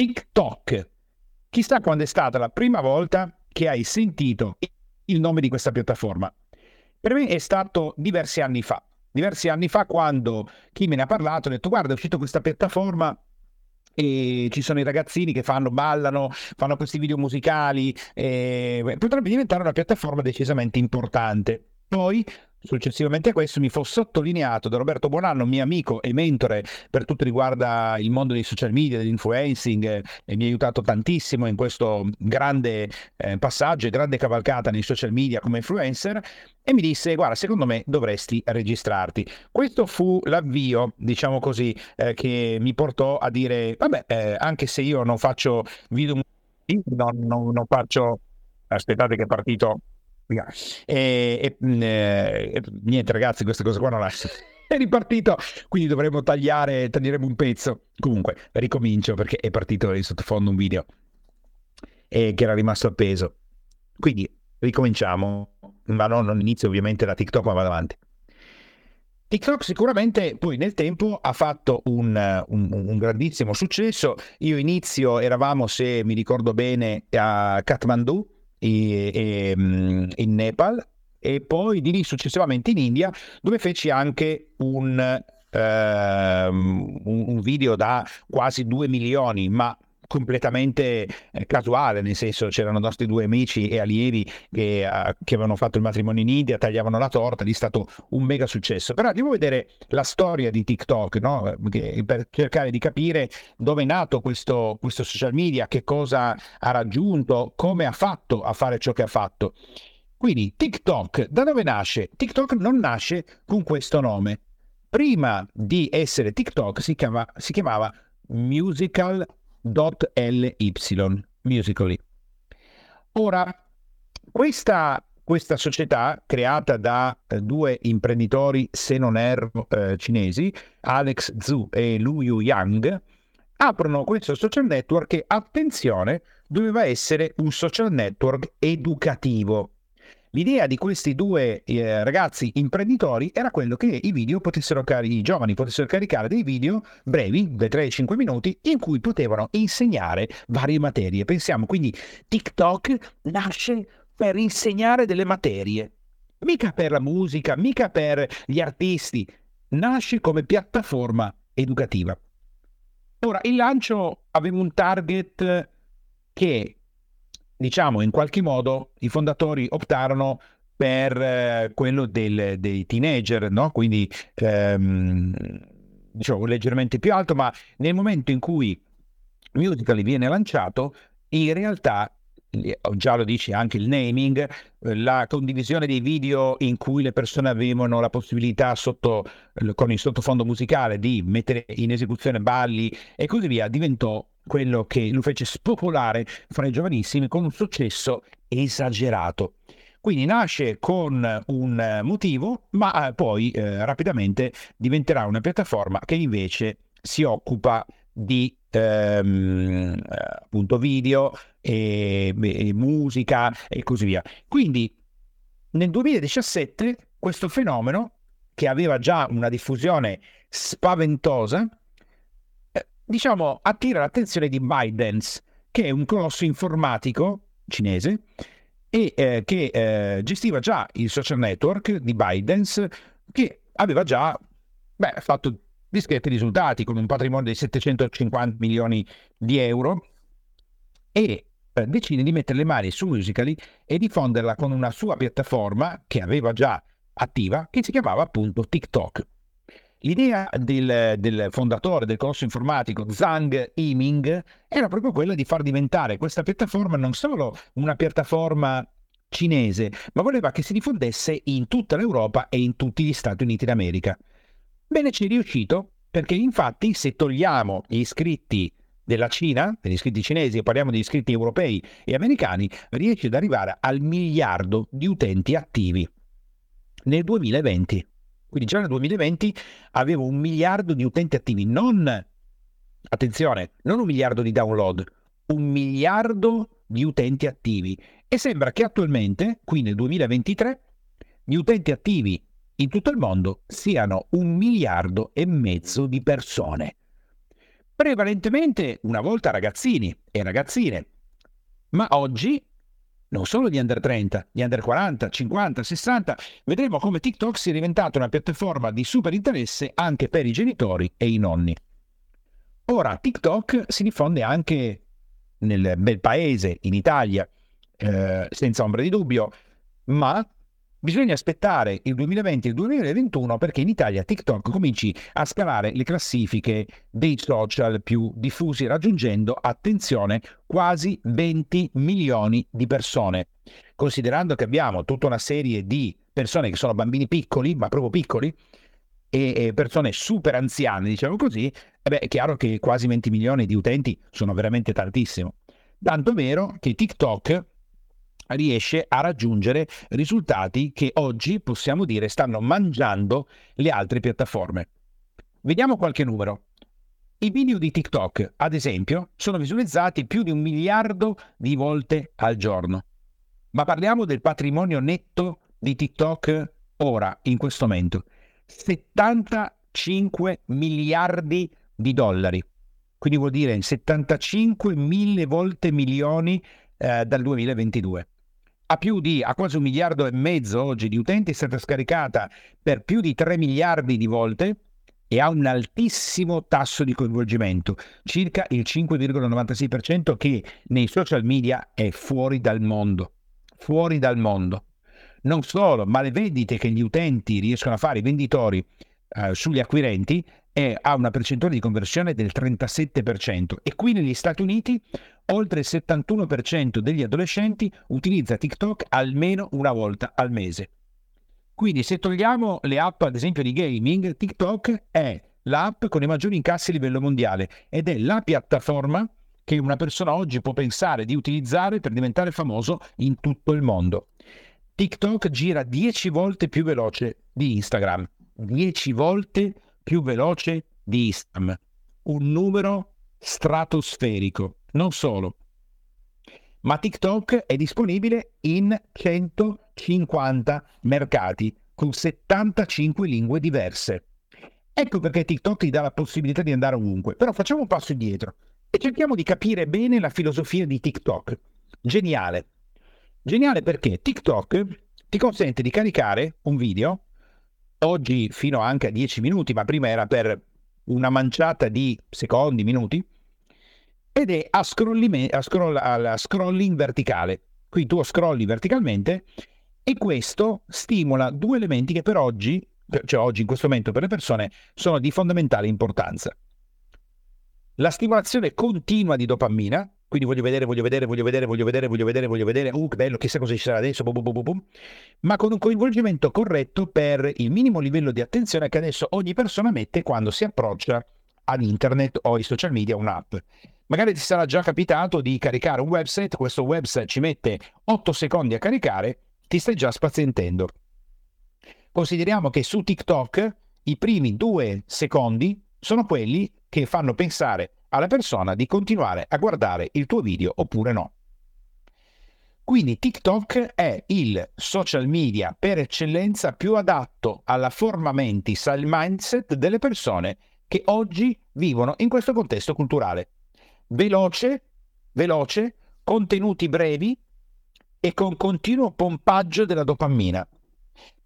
TikTok. Chissà quando è stata la prima volta che hai sentito il nome di questa piattaforma. Per me è stato diversi anni fa. Diversi anni fa quando chi me ne ha parlato ha detto guarda è uscita questa piattaforma e ci sono i ragazzini che fanno, ballano, fanno questi video musicali, e potrebbe diventare una piattaforma decisamente importante. Poi Successivamente a questo mi fu sottolineato da Roberto Buonanno, mio amico e mentore per tutto riguarda il mondo dei social media, dell'influencing e mi ha aiutato tantissimo in questo grande eh, passaggio e grande cavalcata nei social media come influencer e mi disse guarda secondo me dovresti registrarti. Questo fu l'avvio diciamo così eh, che mi portò a dire vabbè eh, anche se io non faccio video non, non, non faccio aspettate che è partito e, e, e, niente ragazzi, questa cosa qua non è, è ripartito, quindi dovremmo tagliare, taglieremo un pezzo. Comunque, ricomincio perché è partito in sottofondo un video e che era rimasto appeso. Quindi ricominciamo, ma non, non inizio ovviamente da TikTok, ma vado avanti. TikTok sicuramente poi nel tempo ha fatto un, un, un, grandissimo successo. Io inizio, eravamo, se mi ricordo bene, a Kathmandu, e, e, in Nepal e poi di lì successivamente in India dove feci anche un, eh, un video da quasi 2 milioni ma completamente eh, casuale, nel senso c'erano nostri due amici e allievi che, uh, che, avevano fatto il matrimonio in India, tagliavano la torta, lì è stato un mega successo. Però andiamo a vedere la storia di TikTok, no? per cercare di capire dove è nato questo, questo social media, che cosa ha raggiunto, come ha fatto a fare ciò che ha fatto. Quindi TikTok, da dove nasce? TikTok non nasce con questo nome. Prima di essere TikTok si, chiama, si chiamava Musical .ly Musically. Ora, questa, questa società creata da eh, due imprenditori, se non erro, eh, cinesi, Alex Zhu e Lu Yu Yang, aprono questo social network che, attenzione, doveva essere un social network educativo. L'idea di questi due eh, ragazzi imprenditori era quello che i video potessero caricare, i giovani potessero caricare dei video brevi, da 3-5 minuti, in cui potevano insegnare varie materie. Pensiamo quindi TikTok nasce per insegnare delle materie, mica per la musica, mica per gli artisti, nasce come piattaforma educativa. Ora, il lancio aveva un target che diciamo, in qualche modo i fondatori optarono per eh, quello del, dei teenager, no? quindi ehm, diciamo leggermente più alto, ma nel momento in cui Musical.ly viene lanciato, in realtà già lo dice anche il naming, la condivisione dei video in cui le persone avevano la possibilità sotto, con il sottofondo musicale di mettere in esecuzione balli e così via, diventò quello che lo fece spopolare fra i giovanissimi con un successo esagerato. Quindi nasce con un motivo, ma eh, poi eh, rapidamente diventerà una piattaforma che invece si occupa di ehm, appunto video e, e musica e così via. Quindi nel 2017 questo fenomeno, che aveva già una diffusione spaventosa, diciamo, attira l'attenzione di ByteDance, che è un colosso informatico cinese e eh, che eh, gestiva già il social network di ByteDance, che aveva già beh, fatto discreti risultati con un patrimonio di 750 milioni di euro e eh, decide di mettere le mani su Musical.ly e diffonderla con una sua piattaforma che aveva già attiva, che si chiamava appunto TikTok. L'idea del, del, fondatore del corso informatico Zhang Yiming era proprio quella di far diventare questa piattaforma non solo una piattaforma cinese, ma voleva che si diffondesse in tutta l'Europa e in tutti gli Stati Uniti d'America. Bene, ci è riuscito perché infatti se togliamo gli iscritti della Cina, degli iscritti cinesi e parliamo di iscritti europei e americani, riesce ad arrivare al miliardo di utenti attivi nel 2020. Quindi già nel 2020 avevo un miliardo di utenti attivi, non, attenzione, non un miliardo di download, un miliardo di utenti attivi. E sembra che attualmente, qui nel 2023, gli utenti attivi in tutto il mondo siano un miliardo e mezzo di persone. prevalentemente una volta ragazzini e ragazzine, ma oggi non solo gli under 30, gli under 40, 50, 60, vedremo come TikTok sia diventata una piattaforma di super interesse anche per i genitori e i nonni. Ora, TikTok si diffonde anche nel bel paese, in Italia, eh, senza ombra di dubbio, ma Bisogna aspettare il 2020 e il 2021 perché in Italia TikTok cominci a scalare le classifiche dei social più diffusi, raggiungendo, attenzione, quasi 20 milioni di persone. Considerando che abbiamo tutta una serie di persone che sono bambini piccoli, ma proprio piccoli, e persone super anziane, diciamo così, eh beh, è chiaro che quasi 20 milioni di utenti sono veramente tantissimo. Tanto vero che TikTok riesce a raggiungere risultati che oggi possiamo dire stanno mangiando le altre piattaforme. Vediamo qualche numero. I video di TikTok, ad esempio, sono visualizzati più di un miliardo di volte al giorno. Ma parliamo del patrimonio netto di TikTok ora, in questo momento. 75 miliardi di dollari. Quindi vuol dire 75 mille volte milioni eh, dal 2022 a più di a quasi un miliardo e mezzo oggi di utenti, è stata scaricata per più di 3 miliardi di volte e ha un altissimo tasso di coinvolgimento, circa il 5,96% che nei social media è fuori dal mondo. Fuori dal mondo. Non solo, ma le vendite che gli utenti riescono a fare, i venditori, eh, sugli acquirenti, è, ha una percentuale di conversione del 37% e qui negli Stati Uniti oltre il 71% degli adolescenti utilizza TikTok almeno una volta al mese. Quindi se togliamo le app ad esempio di gaming, TikTok è l'app con i maggiori incassi a livello mondiale ed è la piattaforma che una persona oggi può pensare di utilizzare per diventare famoso in tutto il mondo. TikTok gira 10 volte più veloce di Instagram, 10 volte più veloce di Instagram, un numero stratosferico. Non solo, ma TikTok è disponibile in 150 mercati con 75 lingue diverse. Ecco perché TikTok ti dà la possibilità di andare ovunque. Però facciamo un passo indietro e cerchiamo di capire bene la filosofia di TikTok. Geniale. Geniale perché TikTok ti consente di caricare un video, oggi fino anche a 10 minuti, ma prima era per una manciata di secondi, minuti, ed è a, a, scroll, a scrolling verticale. Qui tu scrolli verticalmente e questo stimola due elementi che per oggi, cioè oggi in questo momento per le persone, sono di fondamentale importanza. La stimolazione continua di dopamina, quindi voglio vedere, voglio vedere, voglio vedere, voglio vedere, voglio vedere, voglio vedere, uh che bello, chissà cosa ci sarà adesso, boom, boom, boom, ma con un coinvolgimento corretto per il minimo livello di attenzione che adesso ogni persona mette quando si approccia ad internet o ai social media, un'app. Magari ti sarà già capitato di caricare un website, questo website ci mette 8 secondi a caricare, ti stai già spazientendo. Consideriamo che su TikTok i primi due secondi sono quelli che fanno pensare alla persona di continuare a guardare il tuo video oppure no. Quindi TikTok è il social media per eccellenza più adatto alla forma mentis, al mindset delle persone che oggi vivono in questo contesto culturale veloce, veloce, contenuti brevi e con continuo pompaggio della dopamina.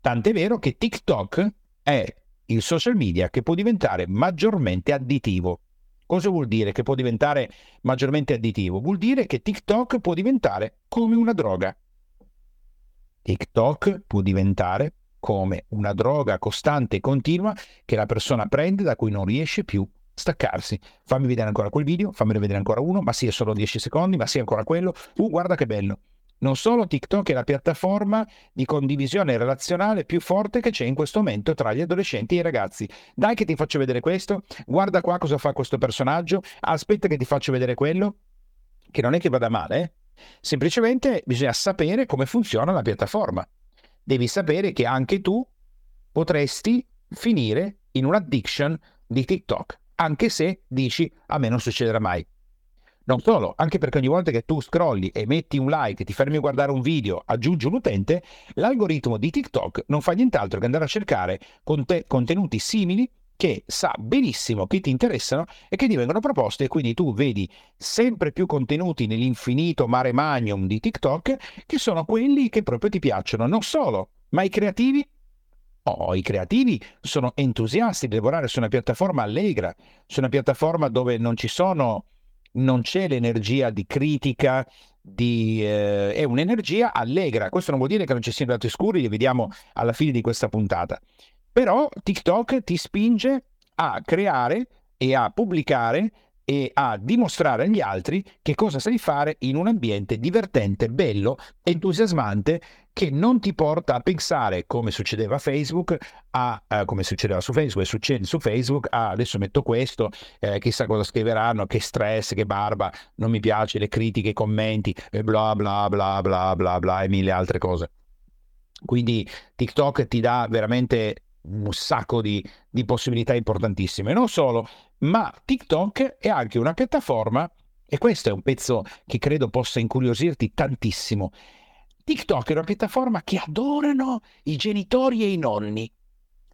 Tant'è vero che TikTok è il social media che può diventare maggiormente additivo. Cosa vuol dire che può diventare maggiormente additivo? Vuol dire che TikTok può diventare come una droga. TikTok può diventare come una droga costante e continua che la persona prende da cui non riesce più staccarsi. Fammi vedere ancora quel video, fammene vedere ancora uno, ma sì, è solo 10 secondi, ma sì, ancora quello. Uh, guarda che bello. Non solo TikTok è la piattaforma di condivisione relazionale più forte che c'è in questo momento tra gli adolescenti e i ragazzi. Dai che ti faccio vedere questo, guarda qua cosa fa questo personaggio, aspetta che ti faccio vedere quello, che non è che vada male, eh? semplicemente bisogna sapere come funziona la piattaforma. Devi sapere che anche tu potresti finire in un'addiction di TikTok anche se dici a me non succederà mai. Non solo, anche perché ogni volta che tu scrolli e metti un like, ti fermi a guardare un video, aggiungi un utente, l'algoritmo di TikTok non fa nient'altro che andare a cercare conte- contenuti simili che sa benissimo che ti interessano e che ti vengono proposte e quindi tu vedi sempre più contenuti nell'infinito mare magnum di TikTok che sono quelli che proprio ti piacciono, non solo, ma i creativi? Oh, i creativi sono entusiasti di lavorare su una piattaforma allegra, su una piattaforma dove non ci sono, non c'è l'energia di critica, di, eh, è un'energia allegra. Questo non vuol dire che non ci siano lati scuri, li vediamo alla fine di questa puntata. Però TikTok ti spinge a creare e a pubblicare e a dimostrare agli altri che cosa sai fare in un ambiente divertente, bello, entusiasmante, che non ti porta a pensare, come succedeva a Facebook, a, uh, come succedeva su Facebook succede su Facebook, a adesso metto questo, eh, chissà cosa scriveranno, che stress, che barba, non mi piace, le critiche, i commenti, e bla bla bla bla bla bla e mille altre cose. Quindi TikTok ti dà veramente un sacco di, di possibilità importantissime. Non solo, ma TikTok è anche una piattaforma, e questo è un pezzo che credo possa incuriosirti tantissimo. TikTok è una piattaforma che adorano i genitori e i nonni.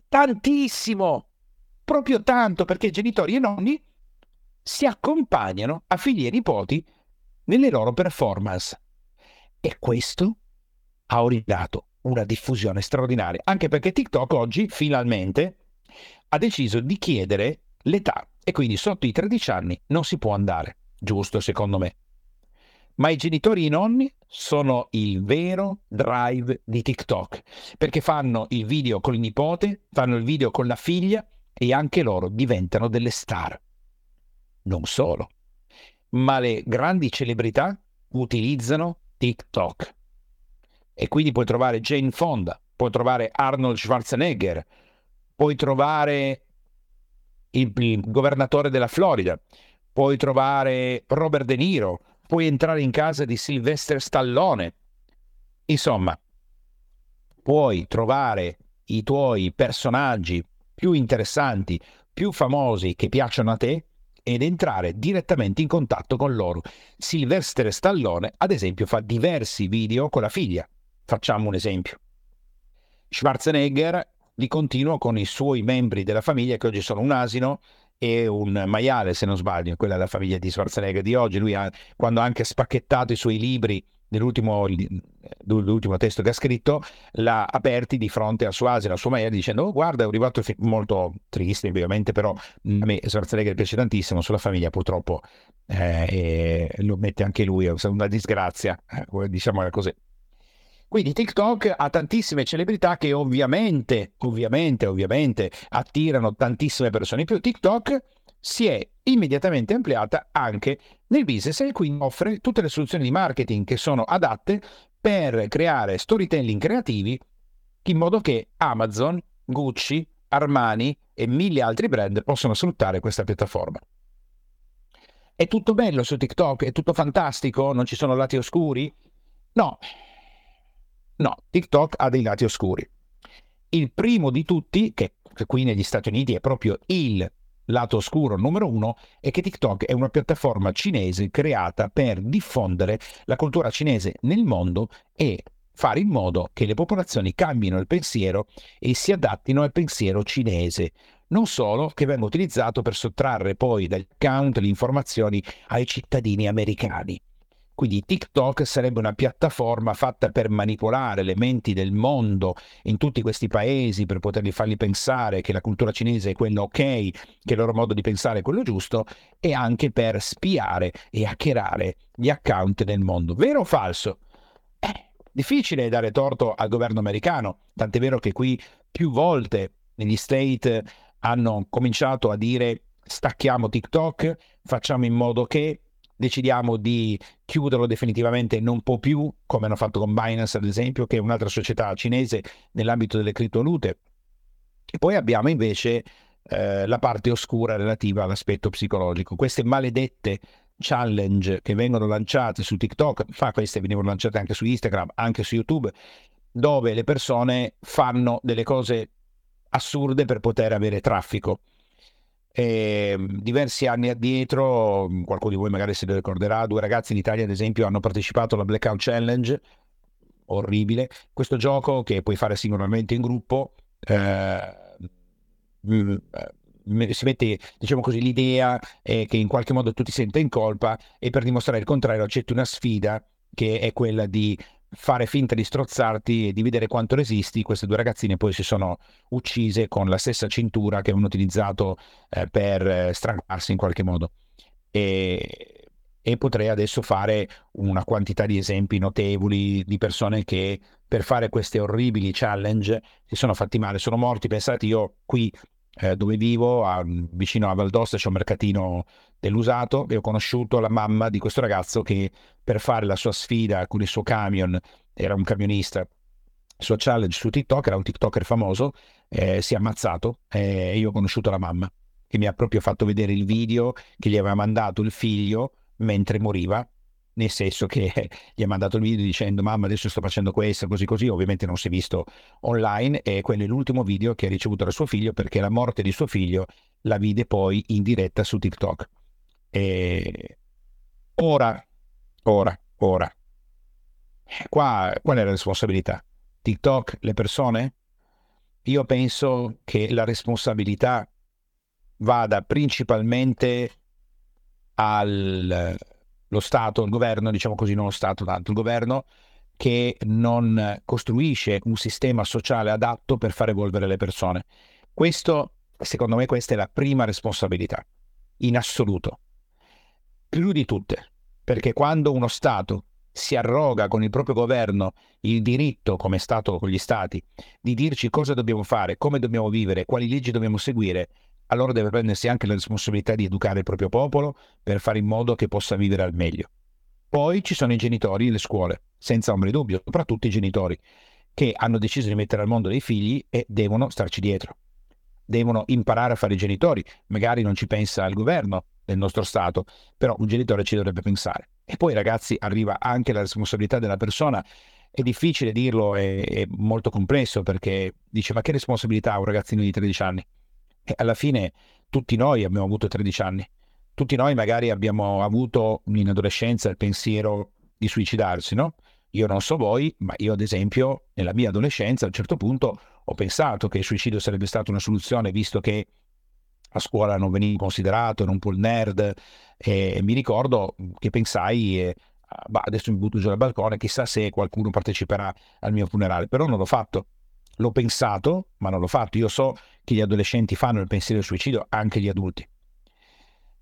Tantissimo! Proprio tanto perché genitori e nonni si accompagnano a figli e nipoti nelle loro performance. E questo ha originato una diffusione straordinaria, anche perché TikTok oggi finalmente ha deciso di chiedere l'età e quindi sotto i 13 anni non si può andare, giusto secondo me. Ma i genitori e i nonni sono il vero drive di TikTok, perché fanno il video con il nipote, fanno il video con la figlia e anche loro diventano delle star. Non solo, ma le grandi celebrità utilizzano TikTok e quindi puoi trovare Jane Fonda, puoi trovare Arnold Schwarzenegger, puoi trovare il, il governatore della Florida, puoi trovare Robert De Niro, puoi entrare in casa di Sylvester Stallone. Insomma, puoi trovare i tuoi personaggi più interessanti, più famosi che piacciono a te ed entrare direttamente in contatto con loro. Sylvester Stallone, ad esempio, fa diversi video con la figlia. Facciamo un esempio. Schwarzenegger di continuo con i suoi membri della famiglia, che oggi sono un asino e un maiale, se non sbaglio, quella è la famiglia di Schwarzenegger di oggi. Lui, ha, quando ha anche spacchettato i suoi libri nell'ultimo, l'ultimo testo che ha scritto, l'ha aperti di fronte al suo asino, al suo maiale, dicendo: oh, Guarda, è arrivato il film molto triste, ovviamente, però a me Schwarzenegger piace tantissimo. Sulla famiglia, purtroppo, eh, lo mette anche lui, è una disgrazia, eh, diciamola così. Quindi TikTok ha tantissime celebrità che ovviamente, ovviamente, ovviamente attirano tantissime persone in più. TikTok si è immediatamente ampliata anche nel business e quindi offre tutte le soluzioni di marketing che sono adatte per creare storytelling creativi in modo che Amazon, Gucci, Armani e mille altri brand possano sfruttare questa piattaforma. È tutto bello su TikTok? È tutto fantastico? Non ci sono lati oscuri? No, No, TikTok ha dei lati oscuri. Il primo di tutti, che, che qui negli Stati Uniti è proprio il lato oscuro numero uno, è che TikTok è una piattaforma cinese creata per diffondere la cultura cinese nel mondo e fare in modo che le popolazioni cambino il pensiero e si adattino al pensiero cinese. Non solo, che venga utilizzato per sottrarre poi dagli account le informazioni ai cittadini americani. Quindi TikTok sarebbe una piattaforma fatta per manipolare le menti del mondo in tutti questi paesi, per poterli farli pensare che la cultura cinese è quella ok, che il loro modo di pensare è quello giusto, e anche per spiare e hackerare gli account nel mondo. Vero o falso? Eh, difficile dare torto al governo americano, tant'è vero che qui più volte negli state hanno cominciato a dire stacchiamo TikTok, facciamo in modo che decidiamo di chiuderlo definitivamente non può più, come hanno fatto con Binance ad esempio, che è un'altra società cinese nell'ambito delle criptovalute. E poi abbiamo invece eh, la parte oscura relativa all'aspetto psicologico. Queste maledette challenge che vengono lanciate su TikTok, fa queste venivano lanciate anche su Instagram, anche su YouTube, dove le persone fanno delle cose assurde per poter avere traffico. E ehm, diversi anni addietro, mhmm, qualcuno di voi magari se lo ricorderà, due ragazzi in Italia ad esempio hanno partecipato alla Blackout Challenge, orribile, questo gioco che puoi fare singolarmente in gruppo, eh, mhmm, si mette, diciamo così, l'idea eh, che in qualche modo tu ti senta in colpa e per dimostrare il contrario accetti una sfida che è quella di fare finta di strozzarti e di vedere quanto resisti. Queste due ragazzine poi si sono uccise con la stessa cintura che avevano utilizzato eh, per eh, strangolarsi in qualche modo. E, e potrei adesso fare una quantità di esempi notevoli di persone che per fare queste orribili challenge si sono fatti male, sono morti. Pensate, io qui eh, dove vivo, a, vicino a Valdosta, c'è un mercatino dell'usato e ho conosciuto la mamma di questo ragazzo che per fare la sua sfida con il suo camion, era un camionista, suo challenge su TikTok, era un TikToker famoso, eh, si è ammazzato e io ho conosciuto la mamma che mi ha proprio fatto vedere il video che gli aveva mandato il figlio mentre moriva nel senso che gli ha mandato il video dicendo mamma adesso sto facendo questo, così così, ovviamente non si è visto online e quello è l'ultimo video che ha ricevuto da suo figlio perché la morte di suo figlio la vide poi in diretta su TikTok. E ora, ora, ora, qua qual è la responsabilità? TikTok, le persone? Io penso che la responsabilità vada principalmente al lo Stato, il governo, diciamo così, non lo Stato tanto, il governo che non costruisce un sistema sociale adatto per far evolvere le persone. Questo, secondo me, questa è la prima responsabilità, in assoluto. Più di tutte, perché quando uno Stato si arroga con il proprio governo il diritto, come è stato con gli Stati, di dirci cosa dobbiamo fare, come dobbiamo vivere, quali leggi dobbiamo seguire, allora deve prendersi anche la responsabilità di educare il proprio popolo per fare in modo che possa vivere al meglio. Poi ci sono i genitori e le scuole, senza ombra di dubbio, soprattutto i genitori, che hanno deciso di mettere al mondo dei figli e devono starci dietro. Devono imparare a fare i genitori. Magari non ci pensa il governo del nostro Stato, però un genitore ci dovrebbe pensare. E poi ragazzi arriva anche la responsabilità della persona. È difficile dirlo, è, è molto complesso perché dice ma che responsabilità ha un ragazzino di 13 anni? Alla fine tutti noi abbiamo avuto 13 anni, tutti noi magari abbiamo avuto in adolescenza il pensiero di suicidarsi, no? Io non so voi, ma io ad esempio nella mia adolescenza a un certo punto ho pensato che il suicidio sarebbe stata una soluzione visto che a scuola non veniva considerato, ero un po' il nerd e mi ricordo che pensai eh, bah, adesso mi butto giù dal balcone, chissà se qualcuno parteciperà al mio funerale, però non l'ho fatto. L'ho pensato, ma non l'ho fatto. Io so che gli adolescenti fanno il pensiero del suicidio, anche gli adulti.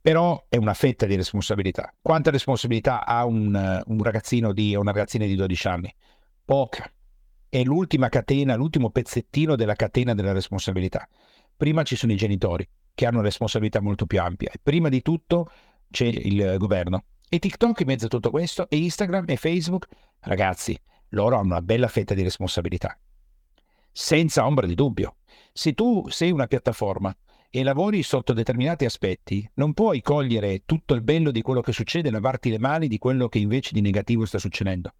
Però è una fetta di responsabilità. Quanta responsabilità ha un, un ragazzino di, una ragazzina di 12 anni? Poca. È l'ultima catena, l'ultimo pezzettino della catena della responsabilità. Prima ci sono i genitori, che hanno una responsabilità molto più ampia. Prima di tutto c'è il governo. E TikTok in mezzo a tutto questo, e Instagram e Facebook, ragazzi, loro hanno una bella fetta di responsabilità senza ombra di dubbio. Se tu sei una piattaforma e lavori sotto determinati aspetti, non puoi cogliere tutto il bello di quello che succede e lavarti le mani di quello che invece di negativo sta succedendo.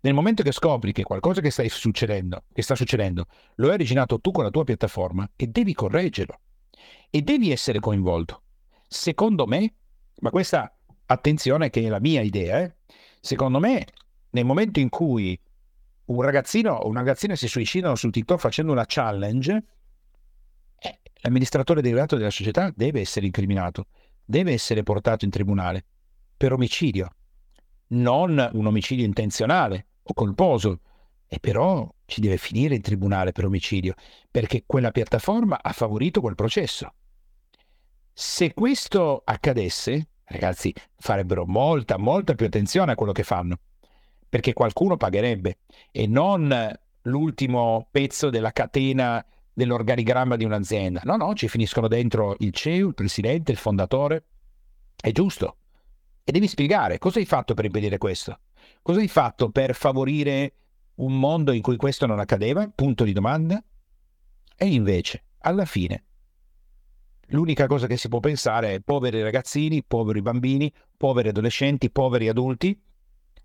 Nel momento che scopri che qualcosa che, succedendo, che sta succedendo lo hai originato tu con la tua piattaforma e devi correggerlo e devi essere coinvolto. Secondo me, ma questa attenzione che è la mia idea, eh, secondo me nel momento in cui un ragazzino o una ragazzina si suicidano su TikTok facendo una challenge, l'amministratore delegato della società deve essere incriminato, deve essere portato in tribunale per omicidio, non un omicidio intenzionale o colposo, e però ci deve finire in tribunale per omicidio, perché quella piattaforma ha favorito quel processo. Se questo accadesse, ragazzi, farebbero molta, molta più attenzione a quello che fanno perché qualcuno pagherebbe e non l'ultimo pezzo della catena dell'organigramma di un'azienda. No, no, ci finiscono dentro il CEO, il presidente, il fondatore. È giusto. E devi spiegare cosa hai fatto per impedire questo. Cosa hai fatto per favorire un mondo in cui questo non accadeva? Punto di domanda. E invece, alla fine, l'unica cosa che si può pensare è poveri ragazzini, poveri bambini, poveri adolescenti, poveri adulti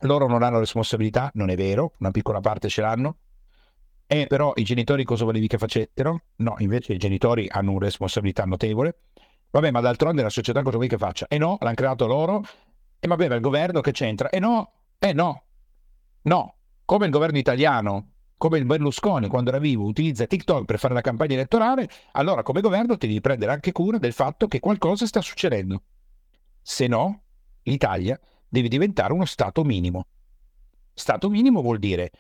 loro non hanno responsabilità, non è vero, una piccola parte ce l'hanno. E però i genitori cosa volevi che facessero? No, invece i genitori hanno una responsabilità notevole. Vabbè, ma d'altronde la società cosa vuoi che faccia? E no, l'hanno creato loro. E vabbè, ma il governo che c'entra? E no, e no, no. Come il governo italiano come il Berlusconi quando era vivo utilizza TikTok per fare la campagna elettorale, allora come governo ti devi prendere anche cura del fatto che qualcosa sta succedendo. Se no, l'Italia deve diventare uno Stato minimo. Stato minimo vuol dire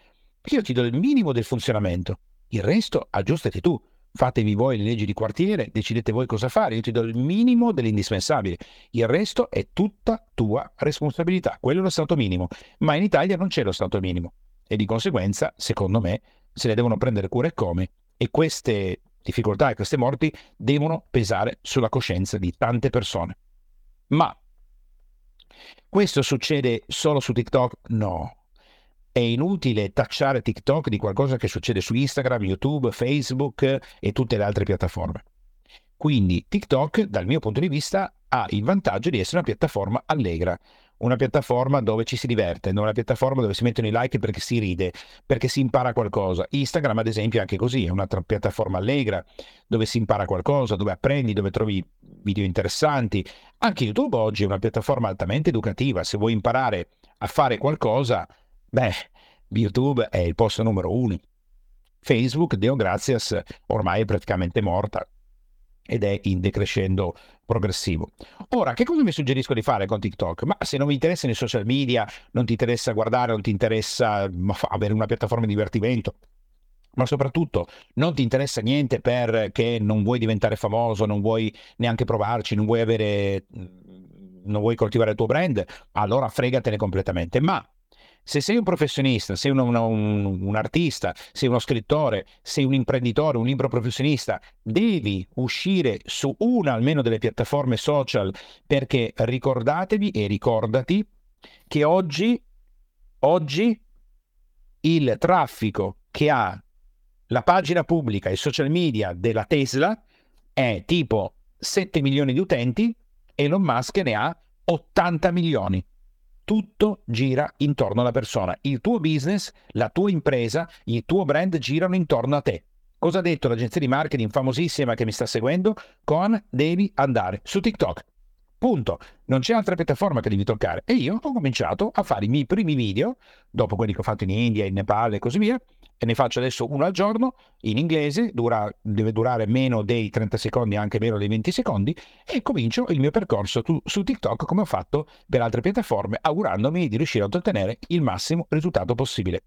io ti do il minimo del funzionamento, il resto aggiustati tu. Fatevi voi le leggi di quartiere, decidete voi cosa fare, io ti do il minimo dell'indispensabile, il resto è tutta tua responsabilità, quello è lo Stato minimo, ma in Italia non c'è lo Stato minimo e di conseguenza, secondo me, se ne devono prendere cura e come e queste difficoltà e queste morti devono pesare sulla coscienza di tante persone. Ma questo succede solo su TikTok? No. È inutile tacciare TikTok di qualcosa che succede su Instagram, YouTube, Facebook e tutte le altre piattaforme. Quindi TikTok, dal mio punto di vista, ha il vantaggio di essere una piattaforma allegra, una piattaforma dove ci si diverte, non una piattaforma dove si mettono i like perché si ride, perché si impara qualcosa. Instagram, ad esempio, è anche così, è un'altra piattaforma allegra dove si impara qualcosa, dove apprendi, dove trovi video interessanti. Anche YouTube oggi è una piattaforma altamente educativa. Se vuoi imparare a fare qualcosa, beh, YouTube è il posto numero uno. Facebook, Deo Grazias, ormai è praticamente morta ed è in decrescendo progressivo. Ora, che cosa mi suggerisco di fare con TikTok? Ma se non vi interessano i social media, non ti interessa guardare, non ti interessa avere una piattaforma di divertimento, ma soprattutto non ti interessa niente perché non vuoi diventare famoso, non vuoi neanche provarci, non vuoi avere non vuoi coltivare il tuo brand, allora fregatene completamente. Ma se sei un professionista, sei un, un, un, artista, sei uno scrittore, sei un imprenditore, un libro professionista, devi uscire su una almeno delle piattaforme social perché ricordatevi e ricordati che oggi, oggi il traffico che ha la pagina pubblica e social media della Tesla è tipo 7 milioni di utenti, Elon Musk ne ha 80 milioni tutto gira intorno alla persona. Il tuo business, la tua impresa, il tuo brand girano intorno a te. Cosa ha detto l'agenzia di marketing famosissima che mi sta seguendo? Con devi andare su TikTok. Punto. Non c'è altra piattaforma che devi toccare. E io ho cominciato a fare i miei primi video, dopo quelli che ho fatto in India, in Nepal e così via, e ne faccio adesso uno al giorno in inglese, dura, deve durare meno dei 30 secondi, anche meno dei 20 secondi, e comincio il mio percorso tu, su TikTok come ho fatto per altre piattaforme, augurandomi di riuscire ad ottenere il massimo risultato possibile.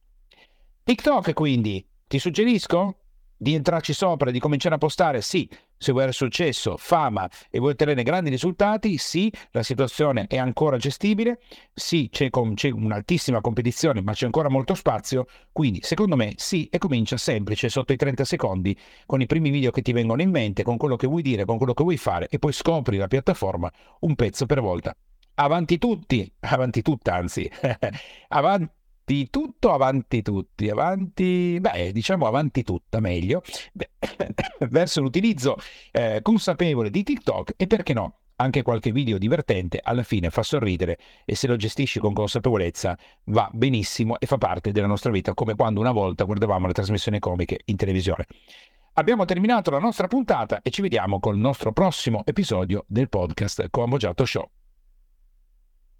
TikTok quindi, ti suggerisco? di entrarci sopra, di cominciare a postare, sì, se vuoi avere successo, fama e vuoi ottenere grandi risultati, sì, la situazione è ancora gestibile, sì, c'è, com- c'è, un'altissima competizione, ma c'è ancora molto spazio, quindi secondo me sì, e comincia semplice, sotto i 30 secondi, con i primi video che ti vengono in mente, con quello che vuoi dire, con quello che vuoi fare, e poi scopri la piattaforma un pezzo per volta. Avanti tutti, avanti tutta anzi, avanti avanti tutto, avanti tutti, avanti, beh, diciamo avanti tutta meglio, verso l'utilizzo eh, consapevole di TikTok e perché no, anche qualche video divertente alla fine fa sorridere e se lo gestisci con consapevolezza va benissimo e fa parte della nostra vita come quando una volta guardavamo le trasmissioni comiche in televisione. Abbiamo terminato la nostra puntata e ci vediamo col nostro prossimo episodio del podcast Combo Giotto Show.